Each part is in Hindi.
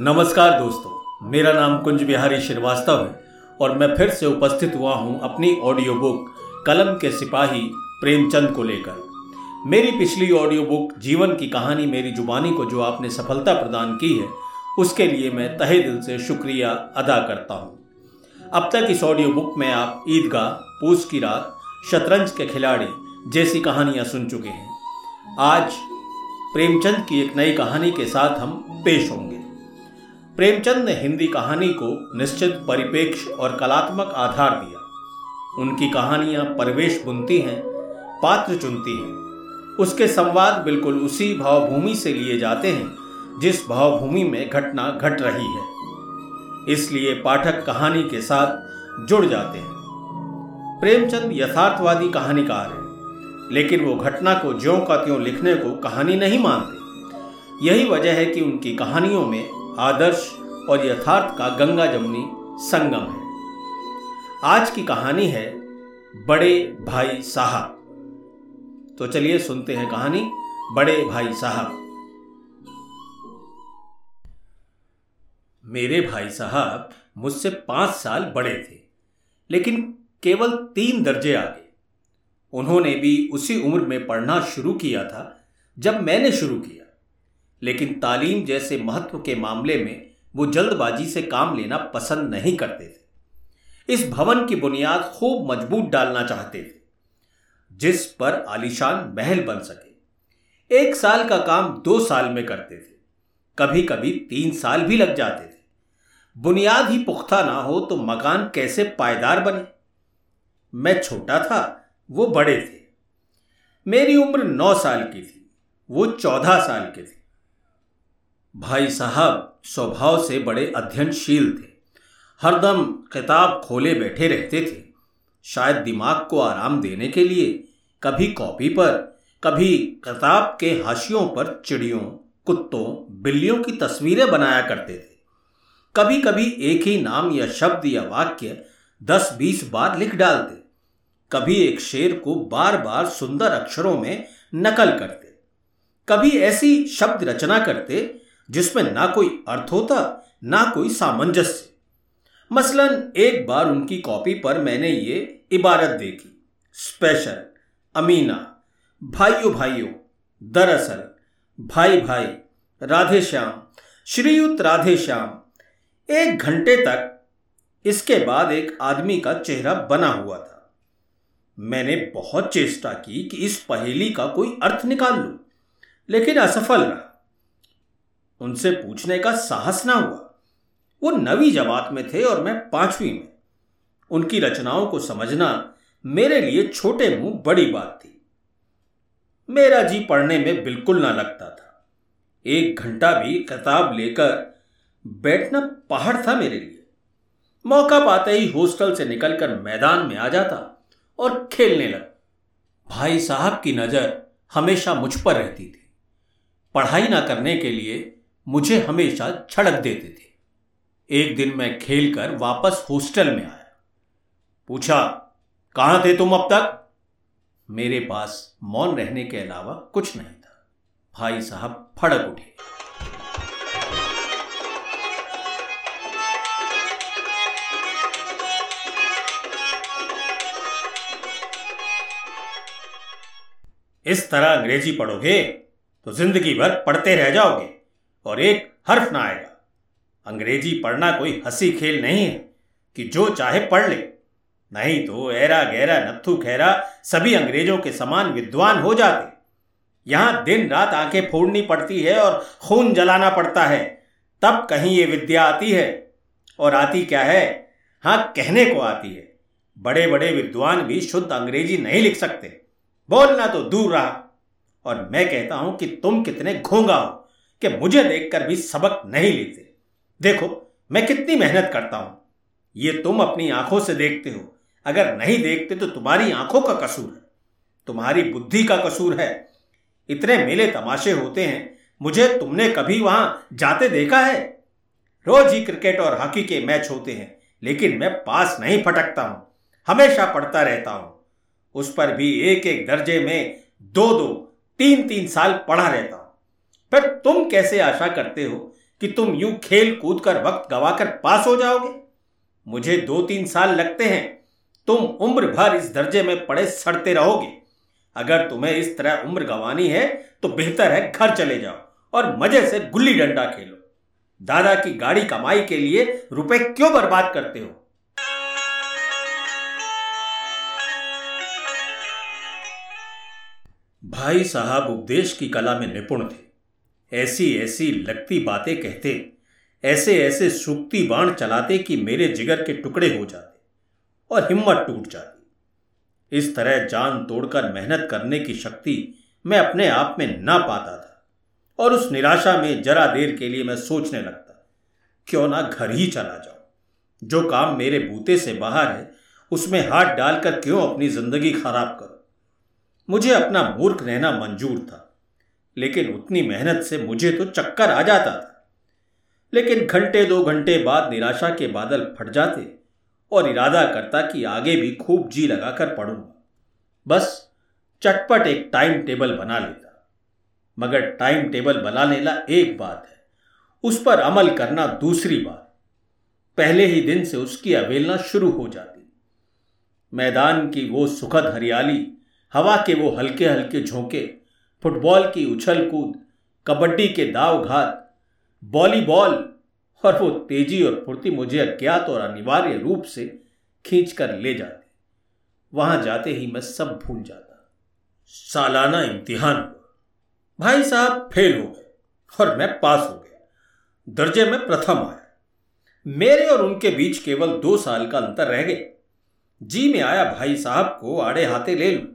नमस्कार दोस्तों, मेरा नाम कुंज बिहारी श्रीवास्तव है और मैं फिर से उपस्थित हुआ हूँ अपनी ऑडियो बुक कलम के सिपाही प्रेमचंद को लेकर। मेरी पिछली ऑडियो बुक जीवन की कहानी मेरी जुबानी को जो आपने सफलता प्रदान की है, उसके लिए मैं तहे दिल से शुक्रिया अदा करता हूँ। अब तक इस ऑडियो बुक में आप ईदगाह, पूस की रात, शतरंज के खिलाड़ी जैसी कहानियाँ सुन चुके हैं। आज प्रेमचंद की एक नई कहानी के साथ हम पेश होंगे। प्रेमचंद ने हिंदी कहानी को निश्चित परिपेक्ष और कलात्मक आधार दिया। उनकी कहानियाँ परवेश बुनती हैं, पात्र चुनती हैं। उसके संवाद बिल्कुल उसी भावभूमि से लिए जाते हैं, जिस भावभूमि में घटना घट रही है। इसलिए पाठक कहानी के साथ जुड़ जाते हैं। प्रेमचंद यथार्थवादी कहानीकार है, लेकिन वो घटना को ज्यों का त्यों लिखने को कहानी नहीं मानते। यही वजह है कि उनकी कहानियों में आदर्श और यथार्थ का गंगा जमुनी संगम है। आज की कहानी है बड़े भाई साहब। तो चलिए सुनते हैं कहानी बड़े भाई साहब। मेरे भाई साहब मुझसे पाँच साल बड़े थे, लेकिन केवल तीन दर्जे आगे। उन्होंने भी उसी उम्र में पढ़ना शुरू किया था जब मैंने शुरू किया। लेकिन तालीम जैसे महत्व के मामले में वो जल्दबाजी से काम लेना पसंद नहीं करते थे। इस भवन की बुनियाद खूब मज़बूत डालना चाहते थे, जिस पर आलिशान महल बन सके। एक साल का काम दो साल में करते थे कभी कभी तीन साल भी लग जाते थे। बुनियाद ही पुख्ता ना हो तो मकान कैसे पायदार बने? मैं छोटा था, वो बड़े थे। मेरी उम्र नौ साल की थी, वो चौदह साल के थे। भाई साहब स्वभाव से बड़े अध्ययनशील थे। हरदम किताब खोले बैठे रहते थे। शायद दिमाग को आराम देने के लिए कभी कॉपी पर, कभी किताब के हाशियों पर चिड़ियों, कुत्तों, बिल्लियों की तस्वीरें बनाया करते थे। कभी कभी एक ही नाम या शब्द या वाक्य दस बीस बार लिख डालते। कभी एक शेर को बार बार सुंदर अक्षरों में नकल करते। कभी ऐसी शब्द रचना करते जिसमें ना कोई अर्थ होता, ना कोई सामंजस्य। मसलन, एक बार उनकी कॉपी पर मैंने ये इबारत देखी। स्पेशल, अमीना, भाइयों भाइयों, दरअसल, भाई भाई, राधे श्याम, श्रीयुत राधे श्याम, एक घंटे तक इसके बाद एक आदमी का चेहरा बना हुआ था। मैंने बहुत चेष्टा की कि इस पहेली का कोई अर्थ निकाल लूँ, लेकिन असफल रहा। उनसे पूछने का साहस ना हुआ। वो नवी जमात में थे और मैं पांचवी में। उनकी रचनाओं को समझना मेरे लिए छोटे मुँह बड़ी बात थी। मेरा जी पढ़ने में बिल्कुल ना लगता था। एक घंटा भी किताब लेकर बैठना पहाड़ था मेरे लिए। मौका पाते ही हॉस्टल से निकलकर मैदान में आ जाता और खेलने लगा। भाई साहब की नज़र हमेशा मुझ पर रहती थी। पढ़ाई ना करने के लिए मुझे हमेशा छड़क देते थे। एक दिन मैं खेलकर वापस हॉस्टल में आया। पूछा, कहाँ थे तुम अब तक? मेरे पास मौन रहने के अलावा कुछ नहीं था। भाई साहब फड़क उठे। इस तरह अंग्रेज़ी पढ़ोगे तो ज़िंदगी भर पढ़ते रह जाओगे। और एक हर्फ ना आएगा। अंग्रेज़ी पढ़ना कोई हँसी खेल नहीं है कि जो चाहे पढ़ ले। नहीं तो ऐरा गहरा नत्थु खैरा सभी अंग्रेज़ों के समान विद्वान हो जाते। यहाँ दिन रात आँखें फोड़नी पड़ती है और खून जलाना पड़ता है। तब कहीं ये विद्या आती है और आती क्या है? हाँ कहने को आती है। बड़े बड़े विद्वान भी शुद्ध अंग्रेज़ी नहीं लिख सकते। बोलना तो दूर रहा। और मैं कहता हूँ कि तुम कितने घोंगा हो। कि मुझे देखकर भी सबक नहीं लेते। देखो, मैं कितनी मेहनत करता हूँ। ये तुम अपनी आँखों से देखते हो। अगर नहीं देखते तो तुम्हारी आँखों का कसूर है। तुम्हारी बुद्धि का कसूर है। इतने मेले तमाशे होते हैं। मुझे तुमने कभी वहाँ जाते देखा है? रोज ही क्रिकेट और हॉकी के मैच होते हैं, लेकिन मैं पास नहीं फटकता हूँ। हमेशा पढ़ता रहता हूँ। उस पर भी एक एक दर्जे में दो दो तीन तीन साल पढ़ा रहता फिर तुम कैसे आशा करते हो कि तुम यूँ खेल कूद कर वक्त गवाकर पास हो जाओगे? मुझे दो तीन साल लगते हैं। तुम उम्र भर इस दर्जे में पड़े सड़ते रहोगे। अगर तुम्हें इस तरह उम्र गंवानी है तो बेहतर है घर चले जाओ और मज़े से गुल्ली डंडा खेलो। दादा की गाड़ी कमाई के लिए रुपए क्यों बर्बाद करते हो? भाई साहब उपदेश की कला में निपुण थे। ऐसी ऐसी लगती बातें कहते, ऐसे ऐसे सूखती बाण चलाते कि मेरे जिगर के टुकड़े हो जाते और हिम्मत टूट जाती। इस तरह जान तोड़कर मेहनत करने की शक्ति मैं अपने आप में ना पाता था और उस निराशा में जरा देर के लिए मैं सोचने लगता, क्यों ना घर ही चला जाऊँ? जो काम मेरे बूते से बाहर है, उसमें हाथ डालकर क्यों अपनी ज़िंदगी खराब करो? मुझे अपना मूर्ख रहना मंजूर था। लेकिन उतनी मेहनत से मुझे तो चक्कर आ जाता था। लेकिन घंटे दो घंटे बाद निराशा के बादल फट जाते और इरादा करता कि आगे भी खूब जी लगाकर पढ़ूँगा बस चटपट एक टाइम टेबल बना लेता। मगर टाइम टेबल बना लेना एक बात है, उस पर अमल करना दूसरी बात। पहले ही दिन से उसकी अवेलना शुरू हो जाती। मैदान की वो सुखद हरियाली, हवा के वो हल्के हल्के झोंके फुटबॉल की उछल कूद, कबड्डी के दाव घात, वॉलीबॉल, और वो तेज़ी और फुर्ती मुझे अज्ञात और अनिवार्य रूप से खींच कर ले जाते। वहाँ जाते ही मैं सब भूल जाता। सालाना इम्तिहान हुआ। भाई साहब, फेल हो गए और मैं पास हो गया। दर्जे में प्रथम आया। मेरे और उनके बीच केवल दो साल का अंतर रह गए जी में आया भाई साहब को आड़े हाथे ले लू।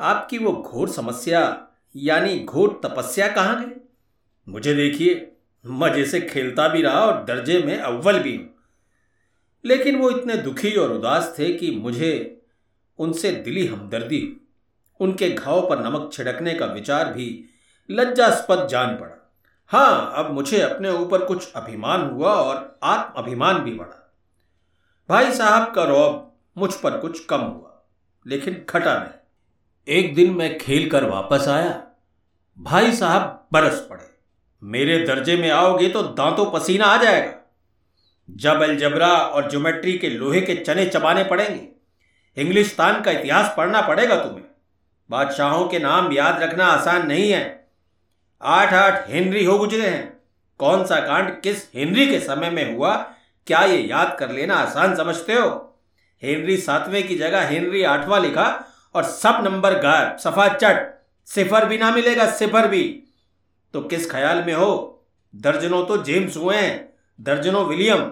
आपकी वो घोर समस्या यानी घोर तपस्या कहाँ गए मुझे देखिए, मज़े से खेलता भी रहा और दर्जे में अव्वल भी हूँ। लेकिन वो इतने दुखी और उदास थे कि मुझे उनसे दिली हमदर्दी उनके घाव पर नमक छिड़कने का विचार भी लज्जास्पद जान पड़ा। हाँ अब मुझे अपने ऊपर कुछ अभिमान हुआ और आत्म अभिमान भी बढ़ा। भाई साहब का रौब मुझ पर कुछ कम हुआ, लेकिन खटा नहीं। एक दिन मैं खेल कर वापस आया भाई साहब, बरस पड़े। मेरे दर्जे में आओगे तो दांतों पसीना आ जाएगा। जब अलजबरा और ज्योमेट्री के लोहे के चने चबाने पड़ेंगे इंग्लिस्तान का इतिहास पढ़ना पड़ेगा तुम्हें। बादशाहों के नाम याद रखना आसान नहीं है। आठ आठ हेनरी हो गुजरे हैं। कौन सा कांड किस हेनरी के समय में हुआ, क्या ये याद कर लेना आसान समझते हो? हेनरी सातवें की जगह हेनरी आठवां लिखा और सब नंबर गायब सफ़ा चट सिफर भी ना मिलेगा, सिफर भी। तो किस ख्याल में हो? दर्जनों तो जेम्स हुए हैं, दर्जनों विलियम,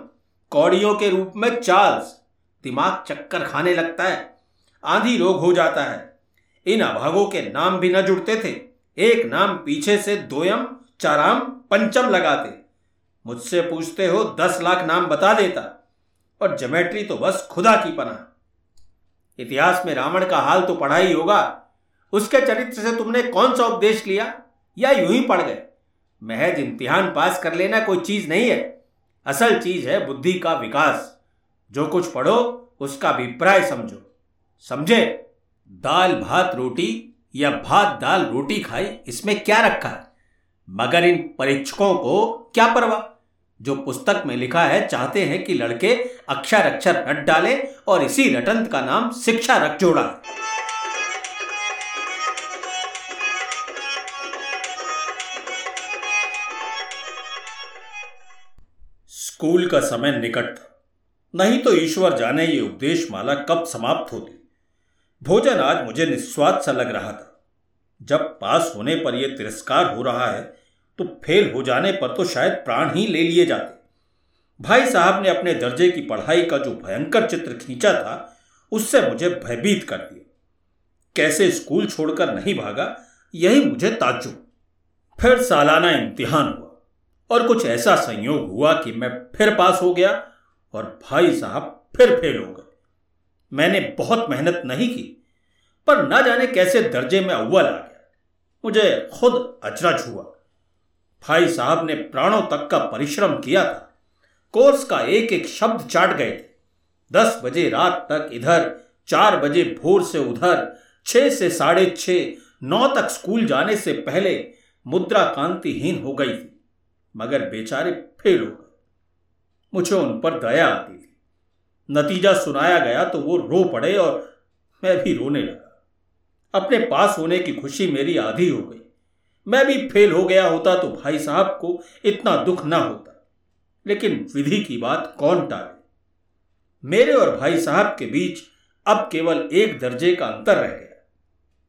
कौड़ियों के रूप में चार्ल्स। दिमाग चक्कर खाने लगता है, आंधी रोग हो जाता है। इन अभागों के नाम भी न जुड़ते थे, एक नाम पीछे से दोयम, चाराम, पंचम लगाते। मुझसे पूछते हो, दस लाख नाम बता देता। और जोमेट्री तो बस खुदा की पना इतिहास में रावण का हाल तो पढ़ा ही होगा। उसके चरित्र से तुमने कौन सा उपदेश लिया? या यूँ ही पढ़ गए। महज इम्तिहान पास कर लेना कोई चीज़ नहीं है। असल चीज़ है बुद्धि का विकास। जो कुछ पढ़ो, उसका अभिप्राय समझो। समझे? दाल, भात, रोटी या भात, दाल, रोटी खाई इसमें क्या रखा है? मगर इन परीक्षकों को क्या परवाह? जो पुस्तक में लिखा है, चाहते हैं कि लड़के अक्षर अक्षर रट डालें और इसी रटंत का नाम शिक्षा रख जोड़ा है। स्कूल का समय निकट था। नहीं तो ईश्वर जाने ये उपदेश माला कब समाप्त होती। भोजन आज मुझे निस्वाद सा लग रहा था। जब पास होने पर यह तिरस्कार हो रहा है तो फेल हो जाने पर तो शायद प्राण ही ले लिए जाते। भाई साहब ने अपने दर्जे की पढ़ाई का जो भयंकर चित्र खींचा था, उससे मुझे भयभीत कर दिया। कैसे स्कूल छोड़कर नहीं भागा, यही मुझे ताजुब फिर सालाना इम्तिहान हुआ। और कुछ ऐसा संयोग हुआ कि मैं फिर पास हो गया और भाई साहब फिर फेल हो गए। मैंने बहुत मेहनत नहीं की, पर ना जाने कैसे दर्जे में अव्वल आ गया। मुझे खुद अचरज हुआ। भाई साहब ने प्राणों तक का परिश्रम किया था। कोर्स का एक एक शब्द चाट गए थे। दस बजे रात तक इधर, चार बजे भोर से उधर, छह से साढ़े छह, नौ तक स्कूल जाने से पहले मुद्रा कांतिहीन हो गई थी। मगर बेचारे फेल हो गए। मुझे उन पर दया आती थी। नतीजा सुनाया गया तो वो रो पड़े और मैं भी रोने लगा। अपने पास होने की खुशी मेरी आधी हो गई। मैं भी फेल हो गया होता तो भाई साहब को इतना दुख ना होता। लेकिन विधि की बात कौन टाले? मेरे और भाई साहब के बीच अब केवल एक दर्जे का अंतर रह गया।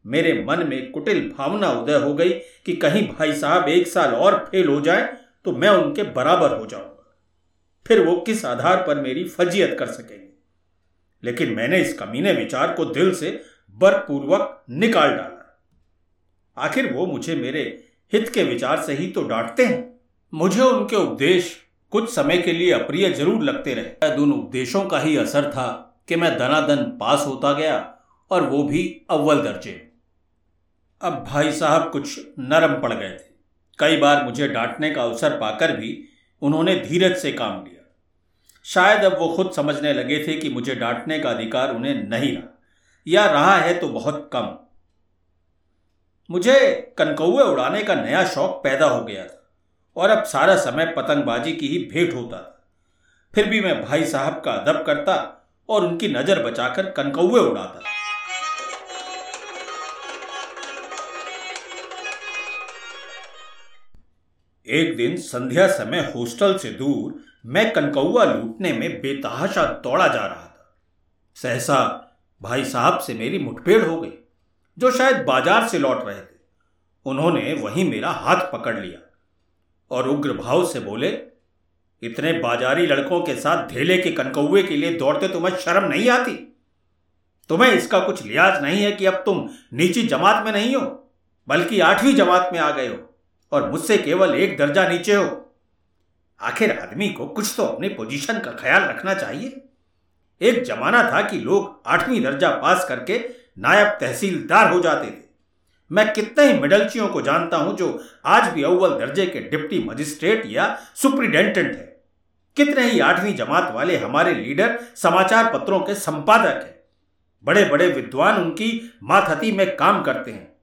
मेरे मन में कुटिल भावना उदय हो गई कि कहीं भाई साहब एक साल और फेल हो जाए तो मैं उनके बराबर हो जाऊँगा फिर वो किस आधार पर मेरी फजीयत कर सकेंगे? लेकिन मैंने इस कमीने विचार को दिल से बरपूर्वक निकाल डाला। आखिर वो मुझे मेरे हित के विचार से ही तो डांटते हैं। मुझे उनके उपदेश कुछ समय के लिए अप्रिय ज़रूर लगते रहे। उन उपदेशों का ही असर था कि मैं दनादन पास होता गया और वो भी अव्वल दर्जे अब भाई साहब कुछ नरम पड़ गए थे। कई बार मुझे डांटने का अवसर पाकर भी उन्होंने धीरज से काम लिया। शायद अब वो खुद समझने लगे थे कि मुझे डांटने का अधिकार उन्हें नहीं रहा, या रहा है तो बहुत कम। मुझे कनकौए उड़ाने का नया शौक पैदा हो गया था, और अब सारा समय पतंगबाजी की ही भेंट होता था। फिर भी मैं भाई साहब का अदब करता और उनकी नज़र बचाकर कनकौए उड़ाता। एक दिन संध्या समय हॉस्टल से दूर मैं कनकौआ लूटने में बेतहाशा दौड़ा जा रहा था। सहसा भाई साहब से मेरी मुठभेड़ हो गई, जो शायद बाज़ार से लौट रहे थे। उन्होंने वहीं मेरा हाथ पकड़ लिया और उग्र भाव से बोले, इतने बाजारी लड़कों के साथ धेले के कनकौए के लिए दौड़ते तुम्हें शर्म नहीं आती? तुम्हें इसका कुछ लिहाज नहीं है कि अब तुम नीची जमात में नहीं हो, बल्कि आठवीं जमात में आ गए हो। और मुझसे केवल एक दर्जा नीचे हो। आखिर आदमी को कुछ तो अपनी पोजीशन का ख्याल रखना चाहिए। एक जमाना था कि लोग आठवीं दर्जा पास करके नायब तहसीलदार हो जाते थे। मैं कितने ही मिडलचियों को जानता हूँ जो आज भी अव्वल दर्जे के डिप्टी मजिस्ट्रेट या सुप्रिंटेंडेंट है। कितने ही आठवीं जमात वाले हमारे लीडर समाचार पत्रों के संपादक हैं। बड़े बड़े विद्वान उनकी माथती में काम करते हैं।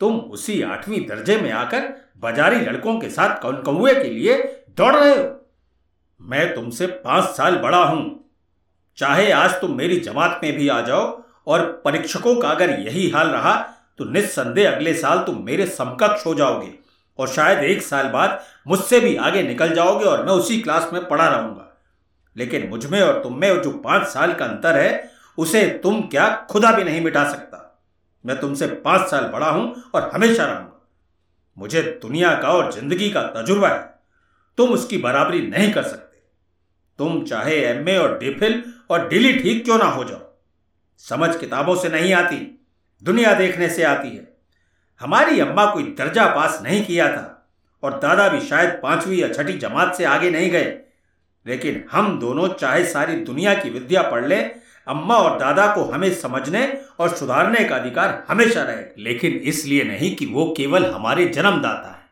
तुम उसी आठवीं दर्जे में आकर बाजारी लड़कों के साथ कौन कौए के लिए दौड़ रहे हो। मैं तुमसे पाँच साल बड़ा हूँ। चाहे आज तुम मेरी जमात में भी आ जाओ और परीक्षकों का अगर यही हाल रहा तो निस्संदेह अगले साल तुम मेरे समकक्ष हो जाओगे और शायद एक साल बाद मुझसे भी आगे निकल जाओगे और मैं उसी क्लास में पढ़ा रहूँगा। लेकिन मुझमें और तुम में जो पाँच साल का अंतर है, उसे तुम क्या खुदा भी नहीं मिटा सकता। मैं तुमसे पाँच साल बड़ा हूँ और हमेशा रहूँगा। मुझे दुनिया का और ज़िंदगी का तजुर्बा है। तुम उसकी बराबरी नहीं कर सकते। तुम चाहे एमए और डिफिल और डिली ठीक क्यों ना हो जाओ। समझ किताबों से नहीं आती, दुनिया देखने से आती है। हमारी अम्मा कोई दर्जा पास नहीं किया था और दादा भी शायद पांचवी या छठी जमात से आगे नहीं गए। लेकिन हम दोनों चाहे सारी दुनिया की विद्या पढ़ लें अम्मा और दादा को हमें समझने और सुधारने का अधिकार हमेशा रहे। लेकिन इसलिए नहीं कि वो केवल हमारे जन्मदाता है,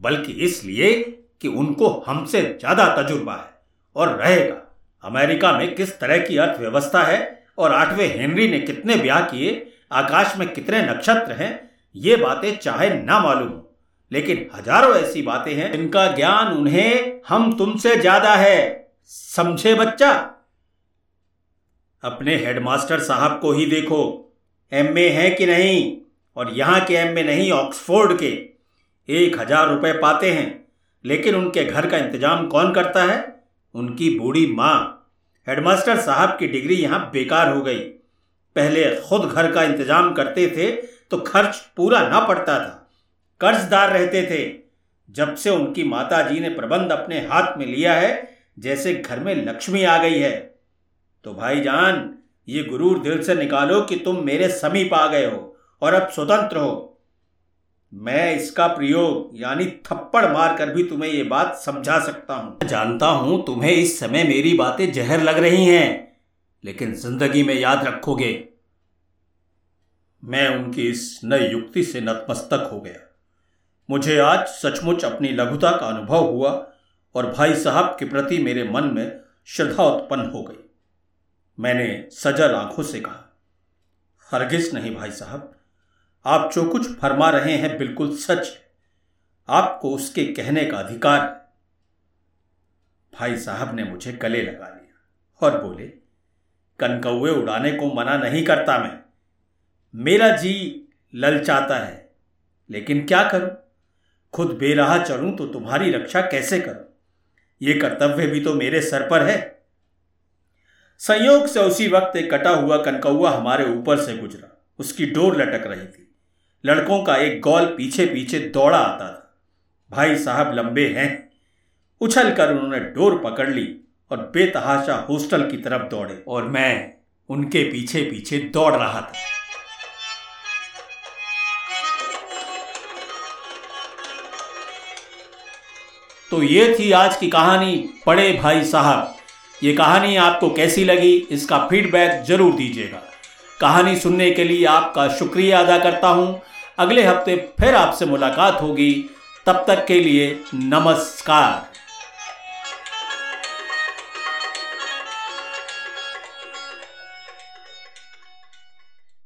बल्कि इसलिए कि उनको हमसे ज़्यादा तजुर्बा है और रहेगा। अमेरिका में किस तरह की अर्थव्यवस्था है और आठवें हेनरी ने कितने ब्याह किए, आकाश में कितने नक्षत्र हैं, ये बातें चाहे ना मालूम। हो लेकिन हज़ारों ऐसी बातें हैं जिनका ज्ञान उन्हें, हम तुमसे ज़्यादा है। समझे बच्चा? अपने हेडमास्टर साहब को ही देखो। एम ए है कि नहीं? और यहाँ के एम ए नहीं, ऑक्सफोर्ड के। एक हज़ार रुपये पाते हैं, लेकिन उनके घर का इंतज़ाम कौन करता है? उनकी बूढ़ी माँ। हेडमास्टर साहब की डिग्री यहाँ बेकार हो गई। पहले खुद घर का इंतज़ाम करते थे तो खर्च पूरा ना पड़ता था। कर्जदार रहते थे। जब से उनकी माता जी ने प्रबंध अपने हाथ में लिया है, जैसे घर में लक्ष्मी आ गई है। तो भाईजान ये गुरूर दिल से निकालो कि तुम मेरे समीप आ गए हो और अब स्वतंत्र हो। मैं इसका प्रयोग, यानी थप्पड़ मारकर भी तुम्हें ये बात समझा सकता हूँ। जानता हूँ तुम्हें इस समय मेरी बातें जहर लग रही हैं, लेकिन ज़िंदगी में याद रखोगे, मैं उनकी इस नई युक्ति से नतमस्तक हो गया। मुझे आज सचमुच अपनी लघुता का अनुभव हुआ और भाई साहब के प्रति मेरे मन में श्रद्धा उत्पन्न हो गई। मैंने सजल आँखों से कहा, हरगिज नहीं भाई साहब, आप जो कुछ फरमा रहे हैं बिल्कुल सच आपको उसके कहने का अधिकार भाई साहब ने मुझे गले लगा लिया और बोले कनकौए उड़ाने को मना नहीं करता मैं। मेरा जी ललचाता है, लेकिन क्या करूँ? खुद बेराह चलूँ तो तुम्हारी रक्षा कैसे करूँ? ये कर्तव्य भी तो मेरे सर पर है। संयोग से उसी वक्त एक कटा हुआ कनकौआ हमारे ऊपर से गुजरा। उसकी डोर लटक रही थी। लड़कों का एक गौल पीछे पीछे दौड़ा आता था। भाई साहब लंबे हैं। उछल कर उन्होंने डोर पकड़ ली और बेतहाशा हॉस्टल की तरफ़ दौड़े और मैं उनके पीछे पीछे दौड़ रहा था। तो ये थी आज की कहानी बड़े भाई साहब। ये कहानी आपको कैसी लगी, इसका फीडबैक ज़रूर दीजिएगा। कहानी सुनने के लिए आपका शुक्रिया अदा करता हूँ। अगले हफ़्ते फिर आपसे मुलाकात होगी। तब तक के लिए नमस्कार।